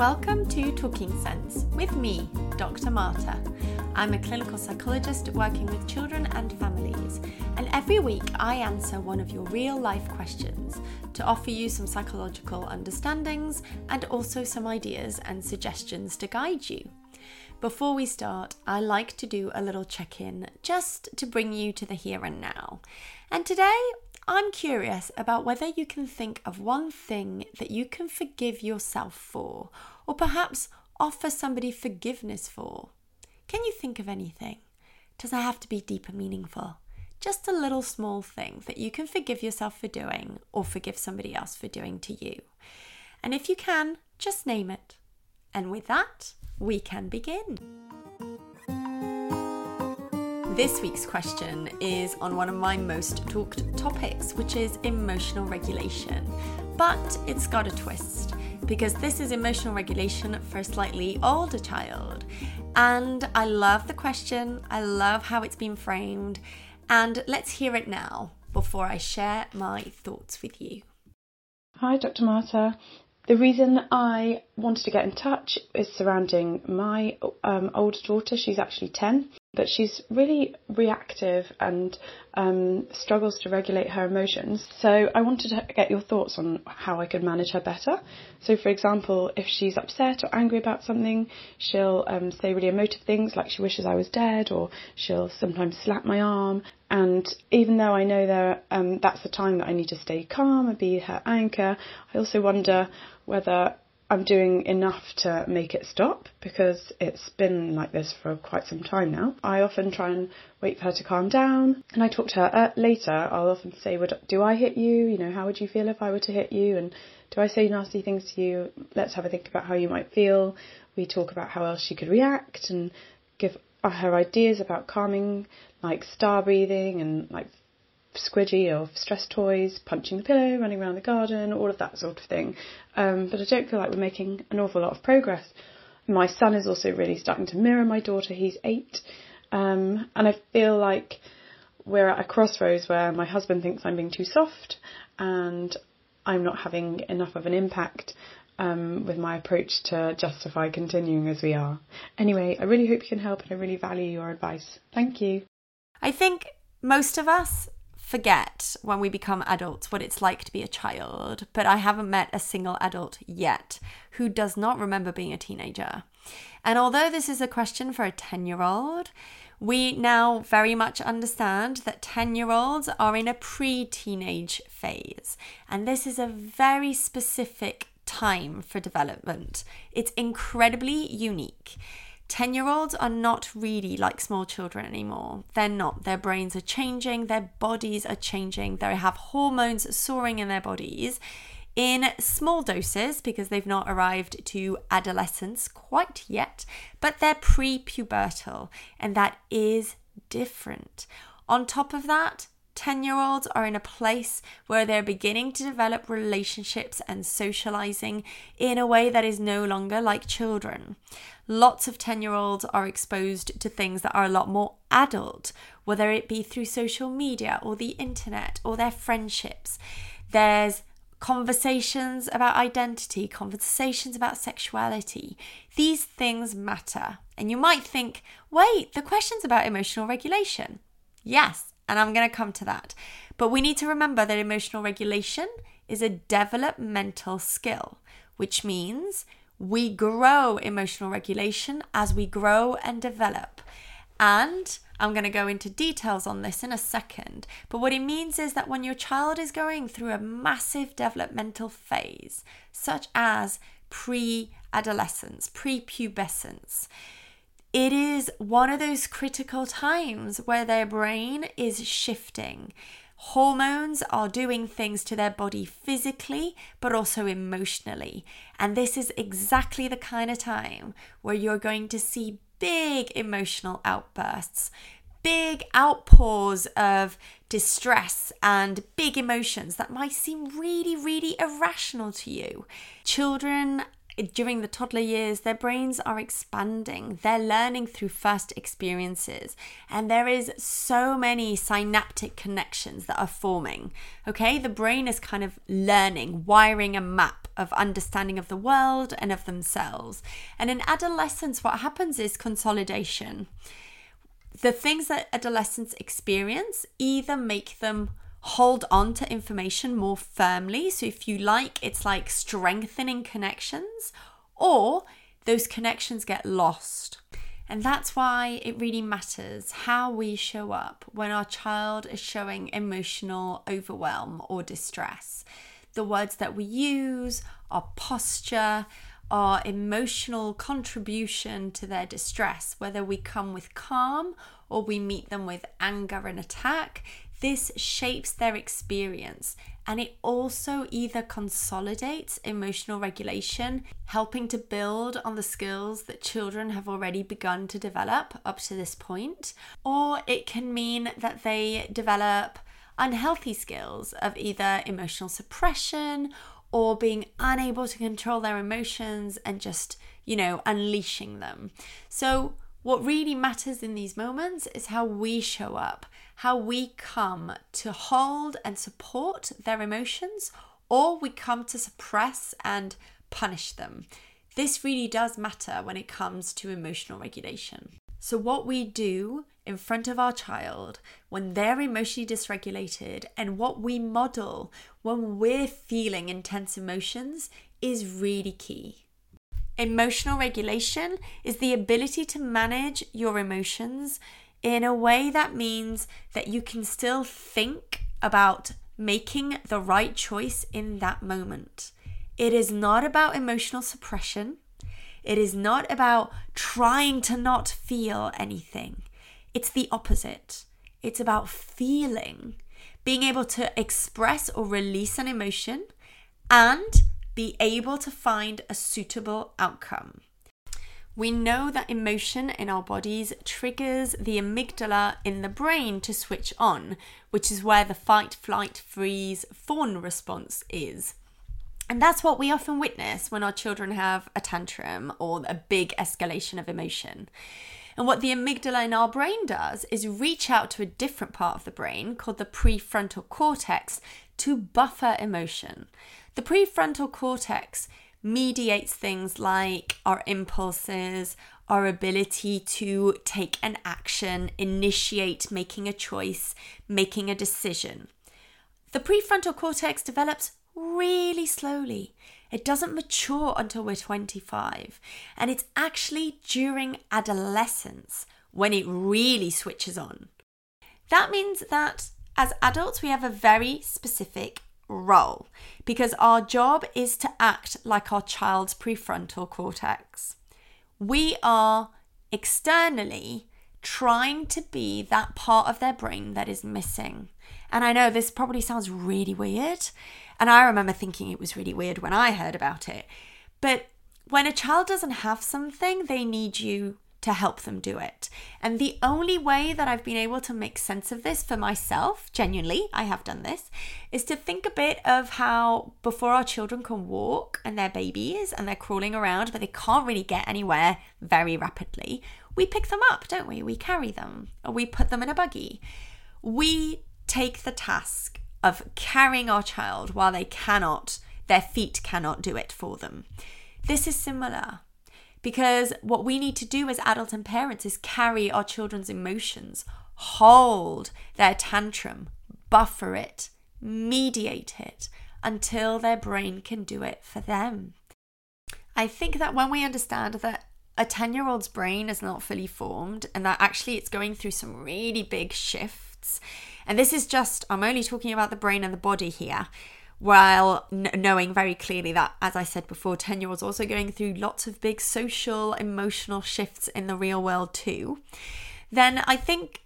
welcome to Talking Sense with me, Dr. Martha. I'm a clinical psychologist working with children and families, and every week I answer one of your real life questions to offer you some psychological understandings and also some ideas and suggestions to guide you. Before we start, I like to do a little check in just to bring you to the here and now. And today I'm curious about whether you can think of one thing that you can forgive yourself for, or perhaps offer somebody forgiveness for. Can you think of anything? Does it have to be deep and meaningful? Just a little small thing that you can forgive yourself for doing or forgive somebody else for doing to you. And if you can, just name it. And with that, we can begin. This week's question is on one of my most talked topics, which is emotional regulation. But it's got a twist because this is emotional regulation for a slightly older child. And I love the question, I love how it's been framed. And let's hear it now before I share my thoughts with you. Hi, Dr. Martha. The reason I wanted to get in touch is surrounding my um, older daughter. She's actually 10, but she's really reactive and um, struggles to regulate her emotions. So I wanted to get your thoughts on how I could manage her better. So, for example, if she's upset or angry about something, she'll um, say really emotive things like she wishes I was dead, or she'll sometimes slap my arm. And even though I know there, um, that's the time that I need to stay calm and be her anchor, I also wonder whether I'm doing enough to make it stop because it's been like this for quite some time now. I often try and wait for her to calm down and I talk to her uh, later. I'll often say, would, do I hit you? You know, how would you feel if I were to hit you? And do I say nasty things to you? Let's have a think about how you might feel. We talk about how else she could react and give her ideas about calming, like star breathing and like squidgy or stress toys, punching the pillow, running around the garden, all of that sort of thing. Um, but I don't feel like we're making an awful lot of progress. My son is also really starting to mirror my daughter. He's eight. Um, and I feel like we're at a crossroads where my husband thinks I'm being too soft and I'm not having enough of an impact um, with my approach to justify continuing as we are. Anyway, I really hope you can help and I really value your advice. Thank you. I think most of us forget when we become adults what it's like to be a child, but I haven't met a single adult yet who does not remember being a teenager. And although this is a question for a 10 year old, we now very much understand that 10 year olds are in a pre teenage phase. And this is a very specific time for development. It's incredibly unique. 10 year olds are not really like small children anymore. They're not. Their brains are changing, their bodies are changing, they have hormones soaring in their bodies in small doses because they've not arrived to adolescence quite yet, but they're pre-pubertal and that is different. On top of that, 10 year olds are in a place where they're beginning to develop relationships and socializing in a way that is no longer like children. Lots of 10 year olds are exposed to things that are a lot more adult, whether it be through social media or the internet or their friendships. There's conversations about identity, conversations about sexuality. These things matter. And you might think, wait, the question's about emotional regulation. Yes, and I'm going to come to that. But we need to remember that emotional regulation is a developmental skill, which means we grow emotional regulation as we grow and develop. And I'm going to go into details on this in a second. But what it means is that when your child is going through a massive developmental phase, such as pre adolescence, pre pubescence, it is one of those critical times where their brain is shifting. Hormones are doing things to their body physically, but also emotionally. And this is exactly the kind of time where you're going to see big emotional outbursts, big outpours of distress and big emotions that might seem really, really irrational to you. Children during the toddler years, their brains are expanding. They're learning through first experiences. And there is so many synaptic connections that are forming. Okay, the brain is kind of learning, wiring a map of understanding of the world and of themselves. And in adolescence, what happens is consolidation. The things that adolescents experience either make them hold on to information more firmly. So, if you like, it's like strengthening connections, or those connections get lost. And that's why it really matters how we show up when our child is showing emotional overwhelm or distress. The words that we use, our posture, our emotional contribution to their distress, whether we come with calm or we meet them with anger and attack, this shapes their experience and it also either consolidates emotional regulation, helping to build on the skills that children have already begun to develop up to this point, or it can mean that they develop unhealthy skills of either emotional suppression or being unable to control their emotions and just, you know, unleashing them. So, what really matters in these moments is how we show up, how we come to hold and support their emotions, or we come to suppress and punish them. This really does matter when it comes to emotional regulation. So, what we do in front of our child when they're emotionally dysregulated and what we model when we're feeling intense emotions is really key. Emotional regulation is the ability to manage your emotions in a way that means that you can still think about making the right choice in that moment. It is not about emotional suppression. It is not about trying to not feel anything. It's the opposite. It's about feeling, being able to express or release an emotion and be able to find a suitable outcome. We know that emotion in our bodies triggers the amygdala in the brain to switch on, which is where the fight, flight, freeze, fawn response is. And that's what we often witness when our children have a tantrum or a big escalation of emotion. And what the amygdala in our brain does is reach out to a different part of the brain called the prefrontal cortex to buffer emotion. The prefrontal cortex mediates things like our impulses, our ability to take an action, initiate making a choice, making a decision. The prefrontal cortex develops really slowly. It doesn't mature until we're 25. And it's actually during adolescence when it really switches on. That means that as adults, we have a very specific role because our job is to act like our child's prefrontal cortex. We are externally trying to be that part of their brain that is missing. And I know this probably sounds really weird. And I remember thinking it was really weird when I heard about it. But when a child doesn't have something, they need you to help them do it. And the only way that I've been able to make sense of this for myself, genuinely, I have done this, is to think a bit of how before our children can walk and they're babies and they're crawling around, but they can't really get anywhere very rapidly, we pick them up, don't we? We carry them or we put them in a buggy. We take the task of carrying our child while they cannot, their feet cannot do it for them. This is similar because what we need to do as adults and parents is carry our children's emotions, hold their tantrum, buffer it, mediate it until their brain can do it for them. I think that when we understand that a 10 year old's brain is not fully formed and that actually it's going through some really big shifts. And this is just, I'm only talking about the brain and the body here, while n- knowing very clearly that, as I said before, 10 year olds also going through lots of big social, emotional shifts in the real world too. Then I think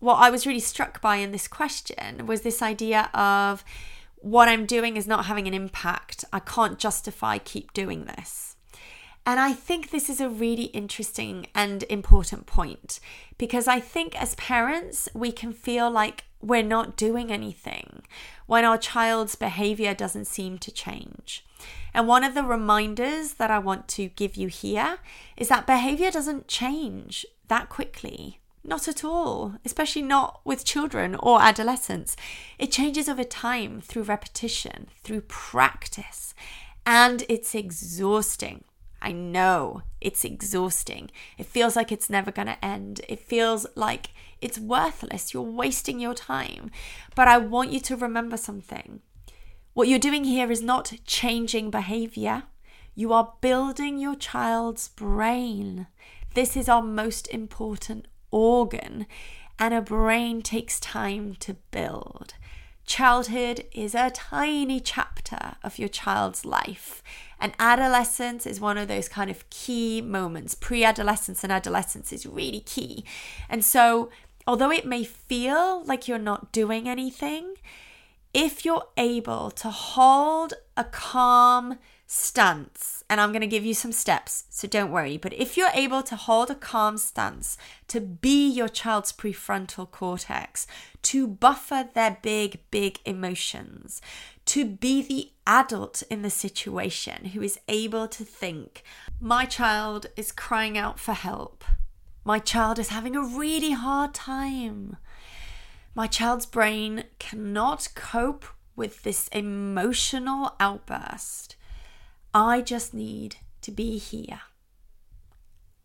what I was really struck by in this question was this idea of what I'm doing is not having an impact. I can't justify keep doing this. And I think this is a really interesting and important point because I think as parents, we can feel like we're not doing anything when our child's behavior doesn't seem to change. And one of the reminders that I want to give you here is that behavior doesn't change that quickly. Not at all, especially not with children or adolescents. It changes over time through repetition, through practice, and it's exhausting. I know it's exhausting. It feels like it's never going to end. It feels like it's worthless. You're wasting your time. But I want you to remember something. What you're doing here is not changing behavior, you are building your child's brain. This is our most important organ, and a brain takes time to build. Childhood is a tiny chapter of your child's life, and adolescence is one of those kind of key moments. Pre adolescence and adolescence is really key. And so, although it may feel like you're not doing anything, if you're able to hold a calm stance, and I'm going to give you some steps, so don't worry. But if you're able to hold a calm stance, to be your child's prefrontal cortex, to buffer their big, big emotions, to be the adult in the situation who is able to think, my child is crying out for help. My child is having a really hard time. My child's brain cannot cope with this emotional outburst. I just need to be here.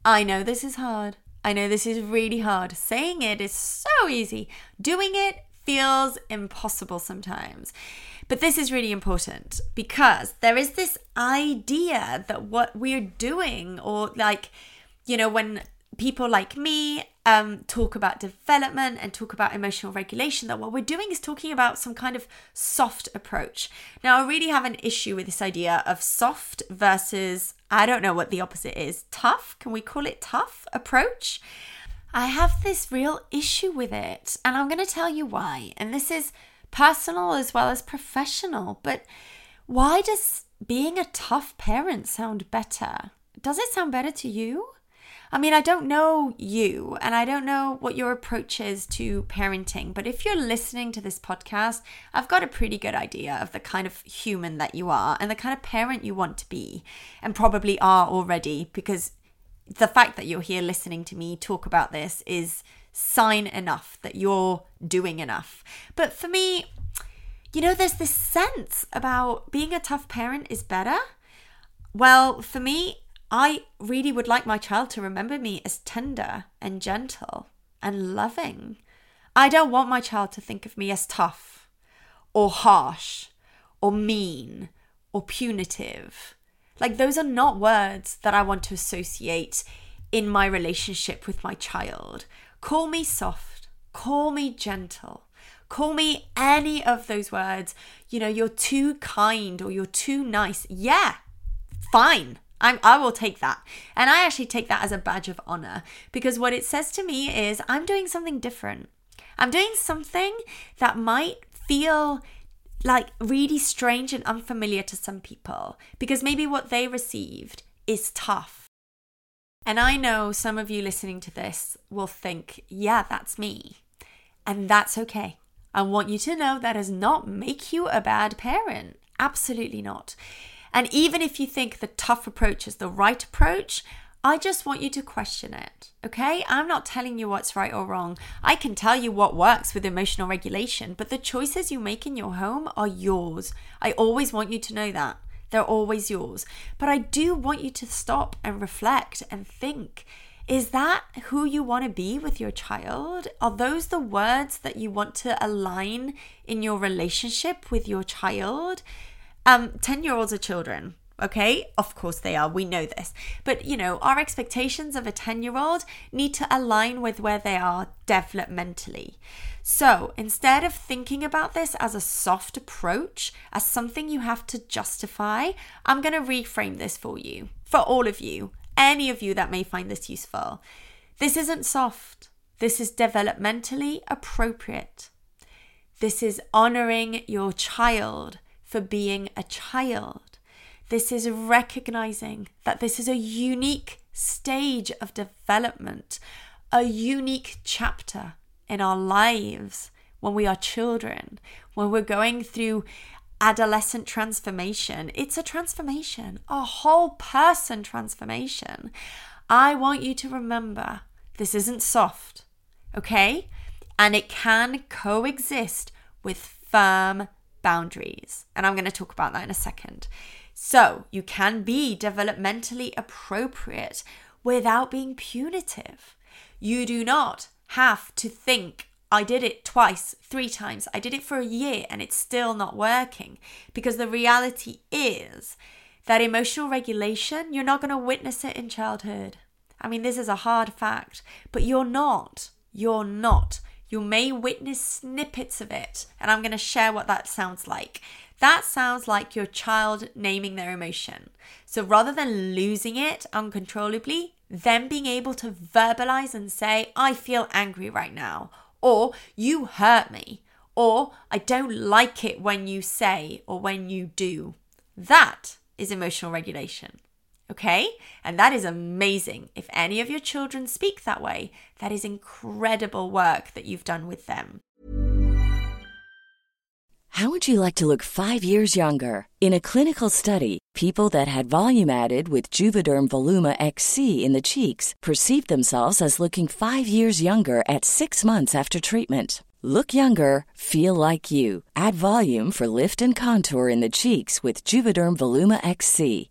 I know this is hard. I know this is really hard. Saying it is so easy. Doing it feels impossible sometimes. But this is really important because there is this idea that what we're doing, or like, you know, when people like me um, talk about development and talk about emotional regulation, that what we're doing is talking about some kind of soft approach. Now, I really have an issue with this idea of soft versus, I don't know what the opposite is, tough. Can we call it tough approach? I have this real issue with it, and I'm going to tell you why. And this is personal as well as professional. But why does being a tough parent sound better? Does it sound better to you? I mean, I don't know you and I don't know what your approach is to parenting, but if you're listening to this podcast, I've got a pretty good idea of the kind of human that you are and the kind of parent you want to be, and probably are already because the fact that you're here listening to me talk about this is sign enough that you're doing enough. But for me, you know, there's this sense about being a tough parent is better. Well, for me, I really would like my child to remember me as tender and gentle and loving. I don't want my child to think of me as tough or harsh or mean or punitive. Like, those are not words that I want to associate in my relationship with my child. Call me soft, call me gentle, call me any of those words. You know, you're too kind or you're too nice. Yeah, fine. I'm, I will take that. And I actually take that as a badge of honor because what it says to me is I'm doing something different. I'm doing something that might feel like really strange and unfamiliar to some people because maybe what they received is tough. And I know some of you listening to this will think, yeah, that's me. And that's okay. I want you to know that does not make you a bad parent. Absolutely not. And even if you think the tough approach is the right approach, I just want you to question it, okay? I'm not telling you what's right or wrong. I can tell you what works with emotional regulation, but the choices you make in your home are yours. I always want you to know that. They're always yours. But I do want you to stop and reflect and think is that who you want to be with your child? Are those the words that you want to align in your relationship with your child? Um, 10 year olds are children, Okay, of course they are. We know this. But, you know, our expectations of a 10 year old need to align with where they are developmentally. So instead of thinking about this as a soft approach, as something you have to justify, I'm going to reframe this for you, for all of you, any of you that may find this useful. This isn't soft, this is developmentally appropriate. This is honoring your child for being a child. This is recognizing that this is a unique stage of development, a unique chapter in our lives when we are children, when we're going through adolescent transformation. It's a transformation, a whole person transformation. I want you to remember this isn't soft, okay? And it can coexist with firm boundaries. And I'm going to talk about that in a second. So you can be developmentally appropriate without being punitive. You do not have to think, I did it twice, three times, I did it for a year and it's still not working. Because the reality is that emotional regulation, you're not going to witness it in childhood. I mean, this is a hard fact, but you're not. You're not. You may witness snippets of it, and I'm going to share what that sounds like. That sounds like your child naming their emotion. So rather than losing it uncontrollably, them being able to verbalize and say, I feel angry right now, or you hurt me, or I don't like it when you say or when you do. That is emotional regulation. Okay? And that is amazing. If any of your children speak that way, that is incredible work that you've done with them. How would you like to look five years younger? In a clinical study, people that had volume added with Juvederm Voluma XC in the cheeks perceived themselves as looking five years younger at six months after treatment. Look younger, feel like you. Add volume for lift and contour in the cheeks with Juvederm Voluma XC.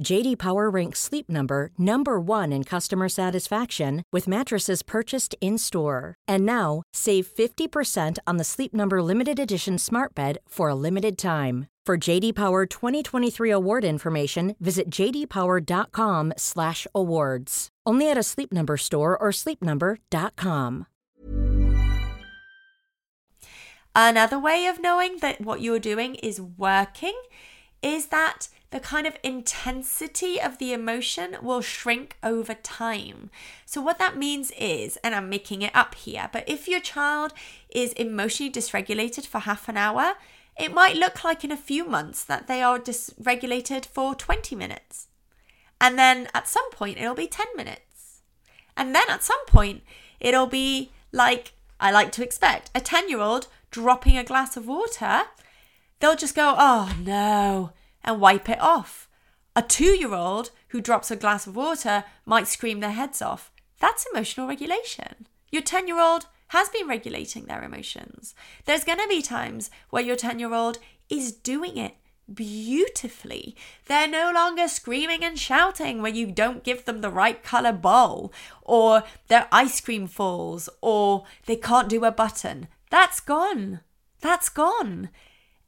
JD Power ranks Sleep Number number 1 in customer satisfaction with mattresses purchased in-store. And now, save 50% on the Sleep Number limited edition Smart Bed for a limited time. For JD Power 2023 award information, visit jdpower.com/awards. Only at a Sleep Number store or sleepnumber.com. Another way of knowing that what you're doing is working is that the kind of intensity of the emotion will shrink over time. So, what that means is, and I'm making it up here, but if your child is emotionally dysregulated for half an hour, it might look like in a few months that they are dysregulated for 20 minutes. And then at some point, it'll be 10 minutes. And then at some point, it'll be like I like to expect a 10 year old dropping a glass of water. They'll just go, oh no and wipe it off. A two year old who drops a glass of water might scream their heads off. That's emotional regulation. Your 10 year old has been regulating their emotions. There's going to be times where your 10 year old is doing it beautifully. They're no longer screaming and shouting when you don't give them the right color bowl, or their ice cream falls, or they can't do a button. That's gone. That's gone.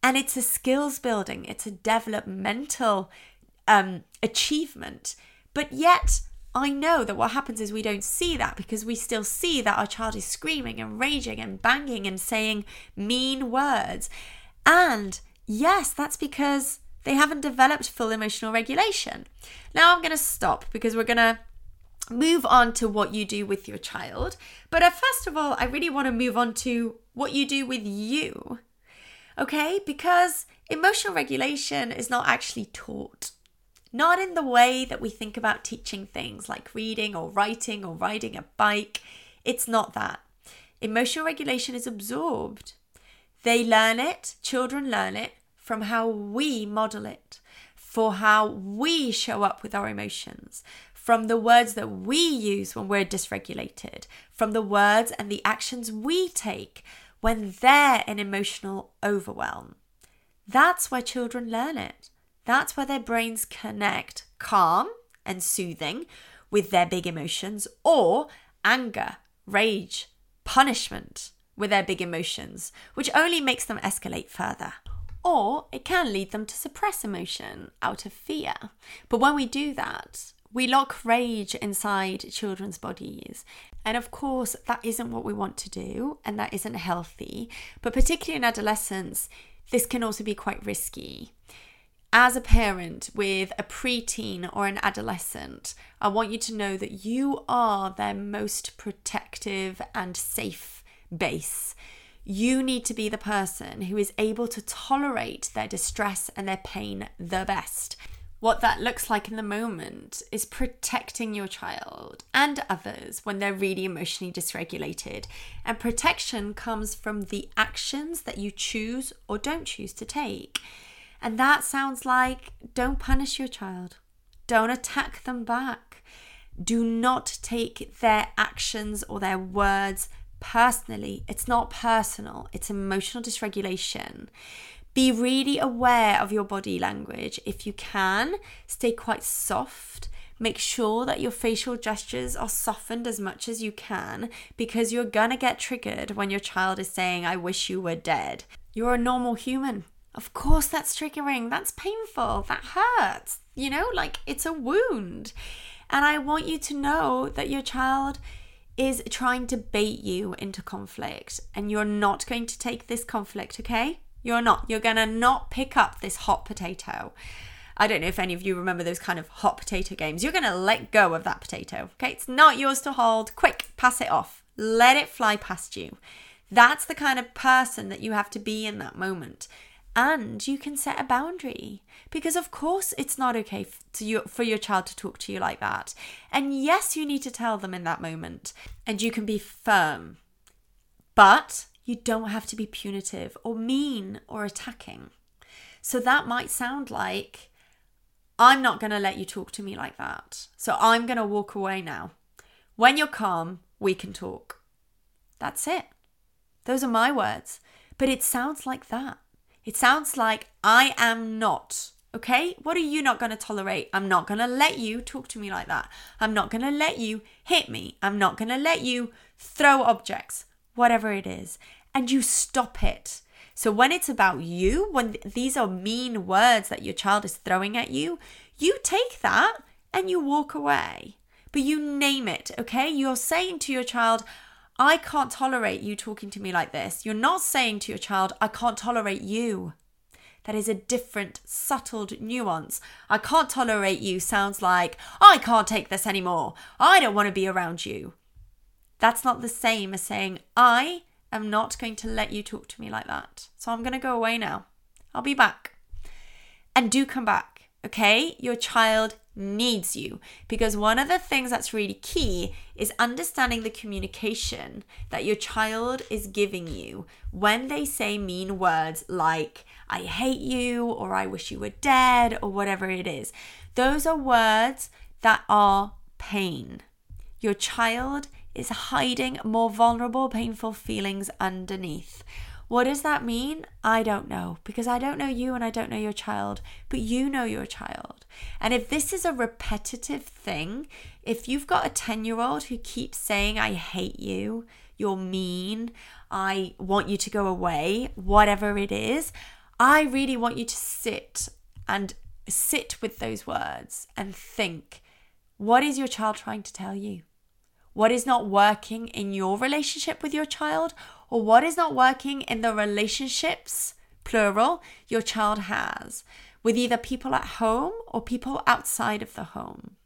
And it's a skills building, it's a developmental um, achievement. But yet, I know that what happens is we don't see that because we still see that our child is screaming and raging and banging and saying mean words. And yes, that's because They haven't developed full emotional regulation. Now I'm going to stop because we're going to move on to what you do with your child. But uh, first of all, I really want to move on to what you do with you. Okay? Because emotional regulation is not actually taught. Not in the way that we think about teaching things like reading or writing or riding a bike. It's not that. Emotional regulation is absorbed. They learn it, children learn it from how we model it, for how we show up with our emotions, from the words that we use when we're dysregulated, from the words and the actions we take when they're in emotional overwhelm. That's where children learn it. That's where their brains connect calm and soothing with their big emotions or anger, rage, punishment with their big emotions, which only makes them escalate further or it can lead them to suppress emotion out of fear. But when we do that, we lock rage inside children's bodies. And of course, that isn't what we want to do, and that isn't healthy. But particularly in adolescence, this can also be quite risky. As a parent with a preteen or an adolescent, I want you to know that you are their most protective and safe base. You need to be the person who is able to tolerate their distress and their pain the best. What that looks like in the moment is protecting your child and others when they're really emotionally dysregulated. And protection comes from the actions that you choose or don't choose to take. And that sounds like don't punish your child, don't attack them back, do not take their actions or their words personally. It's not personal, it's emotional dysregulation. Be really aware of your body language. If you can, stay quite soft. Make sure that your facial gestures are softened as much as you can because you're gonna get triggered when your child is saying, I wish you were dead. You're a normal human. Of course, that's triggering. That's painful. That hurts. You know, like it's a wound. And I want you to know that your child is trying to bait you into conflict, and you're not going to take this conflict, okay? You're not. You're going to not pick up this hot potato. I don't know if any of you remember those kind of hot potato games. You're going to let go of that potato, okay? It's not yours to hold. Quick, pass it off. Let it fly past you. That's the kind of person that you have to be in that moment and you can set a boundary because of course it's not okay to you, for your child to talk to you like that and yes you need to tell them in that moment and you can be firm but you don't have to be punitive or mean or attacking so that might sound like i'm not going to let you talk to me like that so i'm going to walk away now when you're calm we can talk that's it those are my words but it sounds like that it sounds like I am not. Okay? What are you not going to tolerate? I'm not going to let you talk to me like that. I'm not going to let you hit me. I'm not going to let you throw objects, whatever it is. And you stop it. So when it's about you, when these are mean words that your child is throwing at you, you take that and you walk away. But you name it, okay? You're saying to your child, I can't tolerate you talking to me like this. You're not saying to your child, I can't tolerate you. That is a different, subtle nuance. I can't tolerate you sounds like, I can't take this anymore. I don't want to be around you. That's not the same as saying, I am not going to let you talk to me like that. So I'm going to go away now. I'll be back. And do come back, okay? Your child needs you. Because one of the things that's really key is understanding the communication that your child is giving you when they say mean words like, I hate you, or I wish you were dead, or whatever it is. Those are words that are pain. Your child is hiding more vulnerable, painful feelings underneath. What does that mean? I don't know because I don't know you and I don't know your child, but you know your child. And if this is a repetitive thing, if you've got a 10 year old who keeps saying, I hate you, you're mean, I want you to go away, whatever it is, I really want you to sit and sit with those words and think what is your child trying to tell you? What is not working in your relationship with your child? or what is not working in the relationships, plural, your child has. with either people at home or people outside of the home.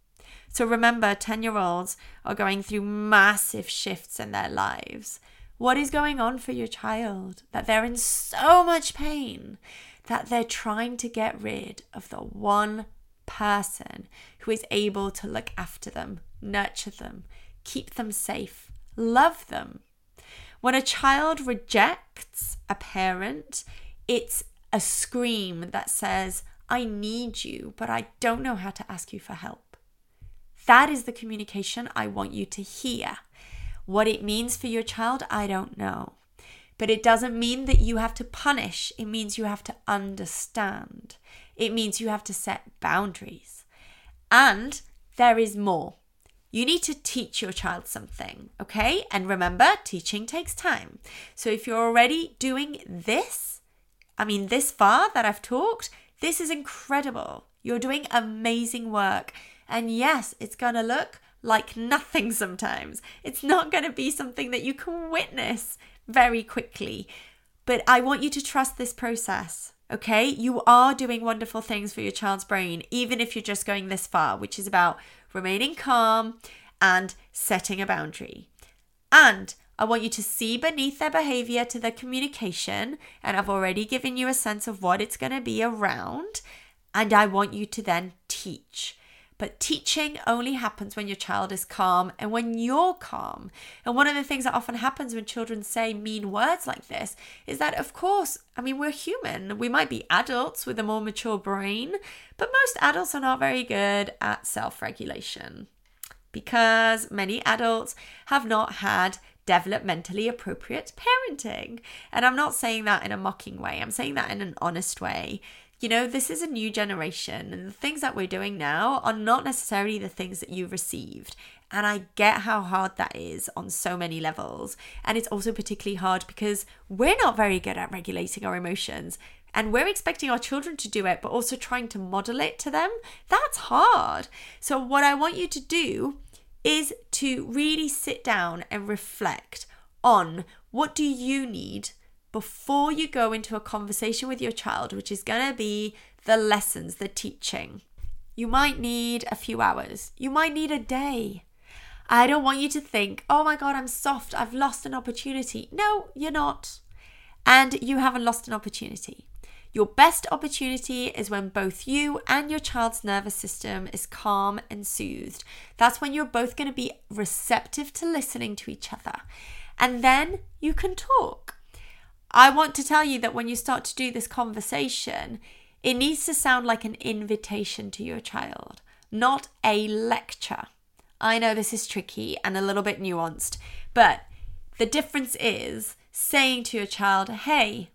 So remember, 10 year olds are going through massive shifts in their lives. What is going on for your child? That they're in so much pain that they're trying to get rid of the one person who is able to look after them, nurture them, keep them safe, love them. When a child rejects a parent, it's a scream that says, I need you, but I don't know how to ask you for help. That is the communication I want you to hear. What it means for your child, I don't know. But it doesn't mean that you have to punish, it means you have to understand. It means you have to set boundaries. And there is more. You need to teach your child something, okay? And remember, teaching takes time. So if you're already doing this, I mean, this far that I've talked, this is incredible. You're doing amazing work. And yes, it's to look like nothing sometimes. It's not to be something that you can witness very quickly. But I want you to trust this process. Okay, you are doing wonderful things for your child's brain, even if you're just going this far, which is about remaining calm and setting a boundary. And I want you to see beneath their behavior to their communication, and I've already given you a sense of what it's going to be around. And I want you to then teach. But teaching only happens when your child is calm and when you're calm. And one of the things that often happens when children say mean words like this is that, of course, I mean, we're human. We might be adults with a more mature brain, but most adults are not very good at self regulation because many adults have not had developmentally appropriate parenting. And I'm not saying that in a mocking way, I'm saying that in an honest way you know, this is a new generation, and the things that we're doing now are not necessarily the things that you received. And I get how hard that is on so many levels. And it's also particularly hard because we're not very good at regulating our emotions. And we're expecting our children to do it, but also trying to model it to them. That's hard. So, what I want you to do is to really sit down and reflect on what do you need before you go into a conversation with your child, which is going to be the lessons, the teaching. You might need a few hours, you might need a day. I don't want you to think, oh my God, I'm soft, I've lost an opportunity. No, you're not. And you haven't lost an opportunity. Your best opportunity is when both you and your child's nervous system is calm and soothed. That's when you're both going to be receptive to listening to each other. And then you can talk. I want to tell you that when you start to do this conversation, it needs to sound like an invitation to your child, not a lecture. I know this is tricky and a little bit nuanced, but the difference is saying to your child, Hey,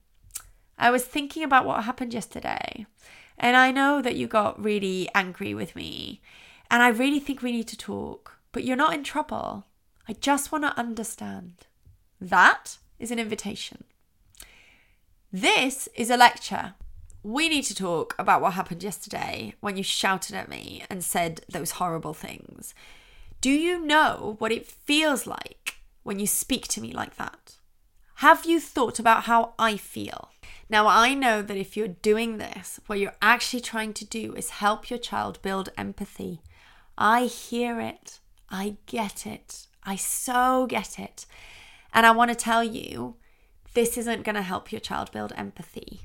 I was thinking about what happened yesterday, and I know that you got really angry with me, and I really think we need to talk, but you're not in trouble. I just want to understand. That is an invitation. This is a lecture. We need to talk about what happened yesterday when you shouted at me and said those horrible things. Do you know what it feels like when you speak to me like that? Have you thought about how I feel? Now, I know that if you're doing this, what you're actually trying to do is help your child build empathy. I hear it. I get it. I so get it. And I want to tell you this isn't going to help your child build empathy.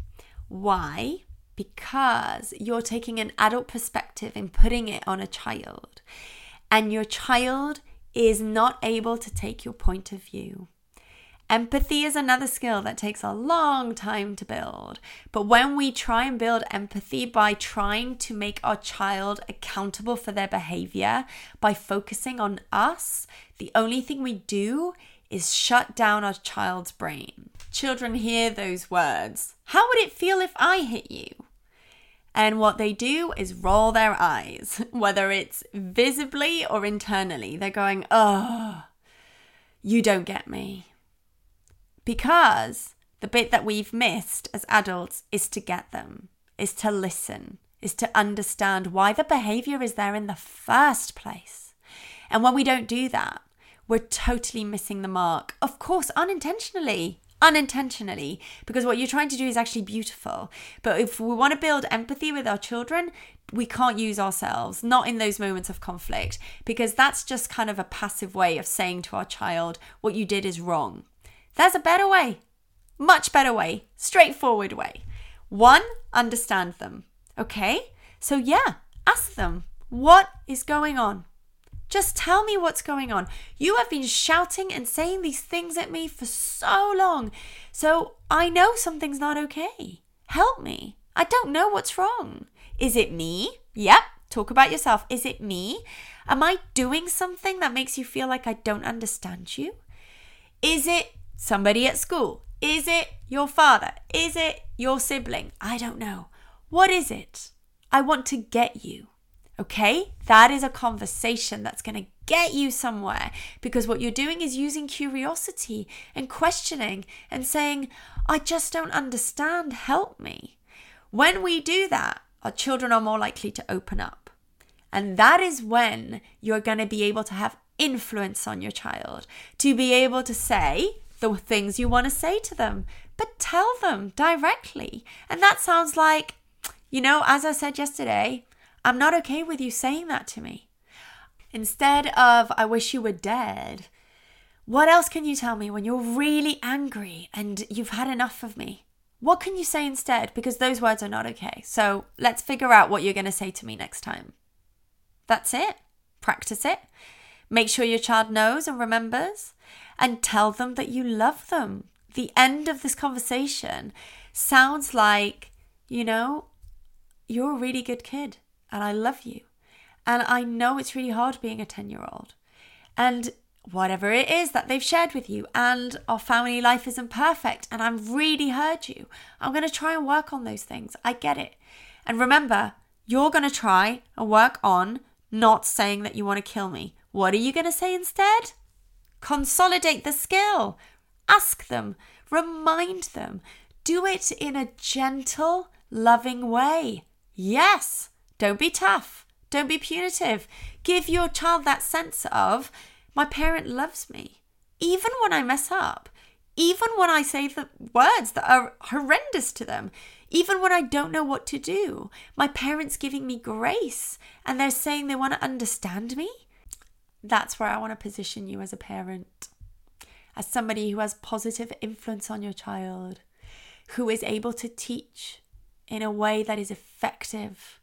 Why? Because you're taking an adult perspective and putting it on a child, and your child is not able to take your point of view. Empathy is another skill that takes a long time to build. But when we try and build empathy by trying to make our child accountable for their behavior, by focusing on us, the only thing we do is shut down our child's brain. Children hear those words. How would it feel if I hit you? And what they do is roll their eyes, whether it's visibly or internally. They're going, oh, you don't get me. Because the bit that we've missed as adults is to get them, is to listen, is to understand why the behavior is there in the first place. And when we don't do that, we're totally missing the mark. Of course, unintentionally. Unintentionally because what you're trying to do is actually beautiful. But if we want to build empathy with our children, we can't use ourselves, not in those moments of conflict, because that's just kind of a passive way of saying to our child, what you did is wrong. There's a better way, much better way, straightforward way. One, understand them. Okay? So, yeah, ask them, what is going on? Just tell me what's going on. You have been shouting and saying these things at me for so long. So I know something's not okay. Help me. I don't know what's wrong. Is it me? Yep. Talk about yourself. Is it me? Am I doing something that makes you feel like I don't understand you? Is it somebody at school? Is it your father? Is it your sibling? I don't know. What is it? I want to get you. Okay? That is a conversation that's going to get you somewhere because what you're doing is using curiosity and questioning and saying, I just don't understand, help me. When we do that, our children are more likely to open up. And that is when you're going to be able to have influence on your child, to be able to say the things you want to say to them, but tell them directly. And that sounds like, you know, as I said yesterday, I'm not okay with you saying that to me. Instead of, I wish you were dead, what else can you tell me when you're really angry and you've had enough of me? What can you say instead? Because those words are not okay. So let's figure out what you're going to say to me next time. That's it. Practice it. Make sure your child knows and remembers and tell them that you love them. The end of this conversation sounds like, you know, you're a really good kid and I love you. And I know it's really hard being a 10 year old. And whatever it is that they've shared with you, and our family life isn't perfect, and I've really heard you. I'm going to try and work on those things. I get it. And remember, you're going to try and work on not saying that you want to kill me. What are you going to say instead? Consolidate the skill. Ask them, remind them. Do it in a gentle, loving way. Yes, don't be tough. Don't be punitive. Give your child that sense of, my parent loves me. Even when I mess up, even when I say the words that are horrendous to them, even when I don't know what to do, my parents giving me grace and they're saying they want to understand me. That's where I want to position you as a parent, as somebody who has positive influence on your child, who is able to teach in a way that is effective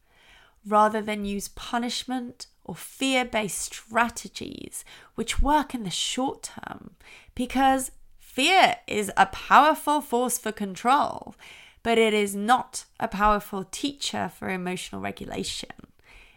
rather than use punishment or fear based strategies which work in the short term because fear is a powerful force for control, but it is not a powerful teacher for emotional regulation.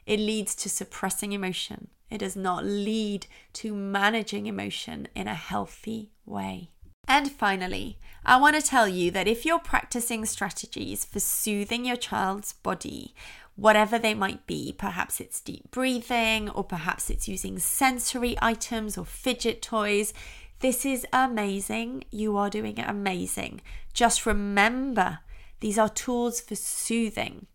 It leads to suppressing emotion. It does not lead to managing emotion in a healthy way. And finally, I want to tell you that if you're practicing strategies for soothing your child's body, whatever they might be. Perhaps it's deep breathing, or perhaps it's using sensory items or fidget toys. This is amazing. You are doing amazing. Just remember, these are tools for soothing.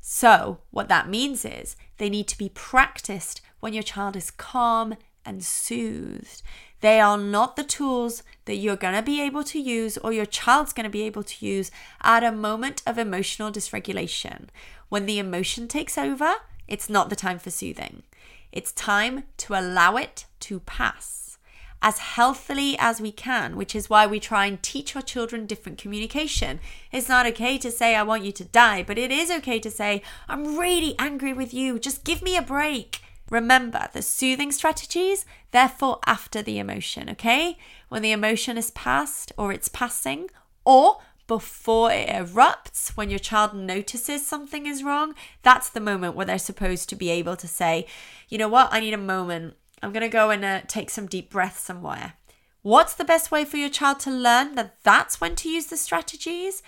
So, what that means is they need to be practiced when your child is calm and soothed. They are not the tools that you're going to be able to use or your child's going to be able to use at a moment of emotional dysregulation. When the emotion takes over, it's not the time for soothing. It's time to allow it to pass as healthily as we can, which is why we try and teach our children different communication. It's not okay to say, I want you to die, but it is okay to say, I'm really angry with you, just give me a break. Remember, the soothing strategies, therefore, after the emotion, okay? When the emotion is past or it's passing, or before it erupts, when your child notices something is wrong, that's the moment where they're supposed to be able to say, you know what, I need a moment. I'm going to go and uh, take some deep breaths somewhere. What's the best way for your child to learn that that's when to use the strategies?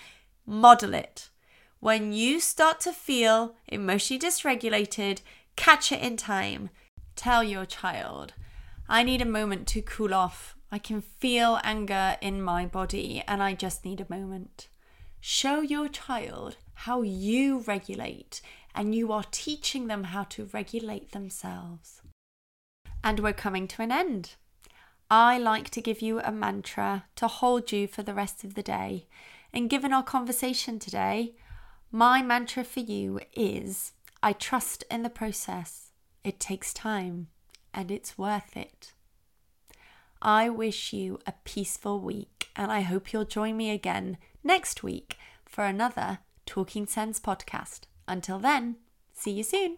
Model it. When you start to feel emotionally dysregulated, catch it in time. Tell your child, I need a moment to cool off I can feel anger in my body and I just need a moment. Show your child how you regulate and you are teaching them how to regulate themselves. And we're coming to an end. I like to give you a mantra to hold you for the rest of the day. And given our conversation today, my mantra for you is I trust in the process. It takes time and it's worth it. I wish you a peaceful week and I hope you'll join me again next week for another Talking Sense podcast. Until then, see you soon.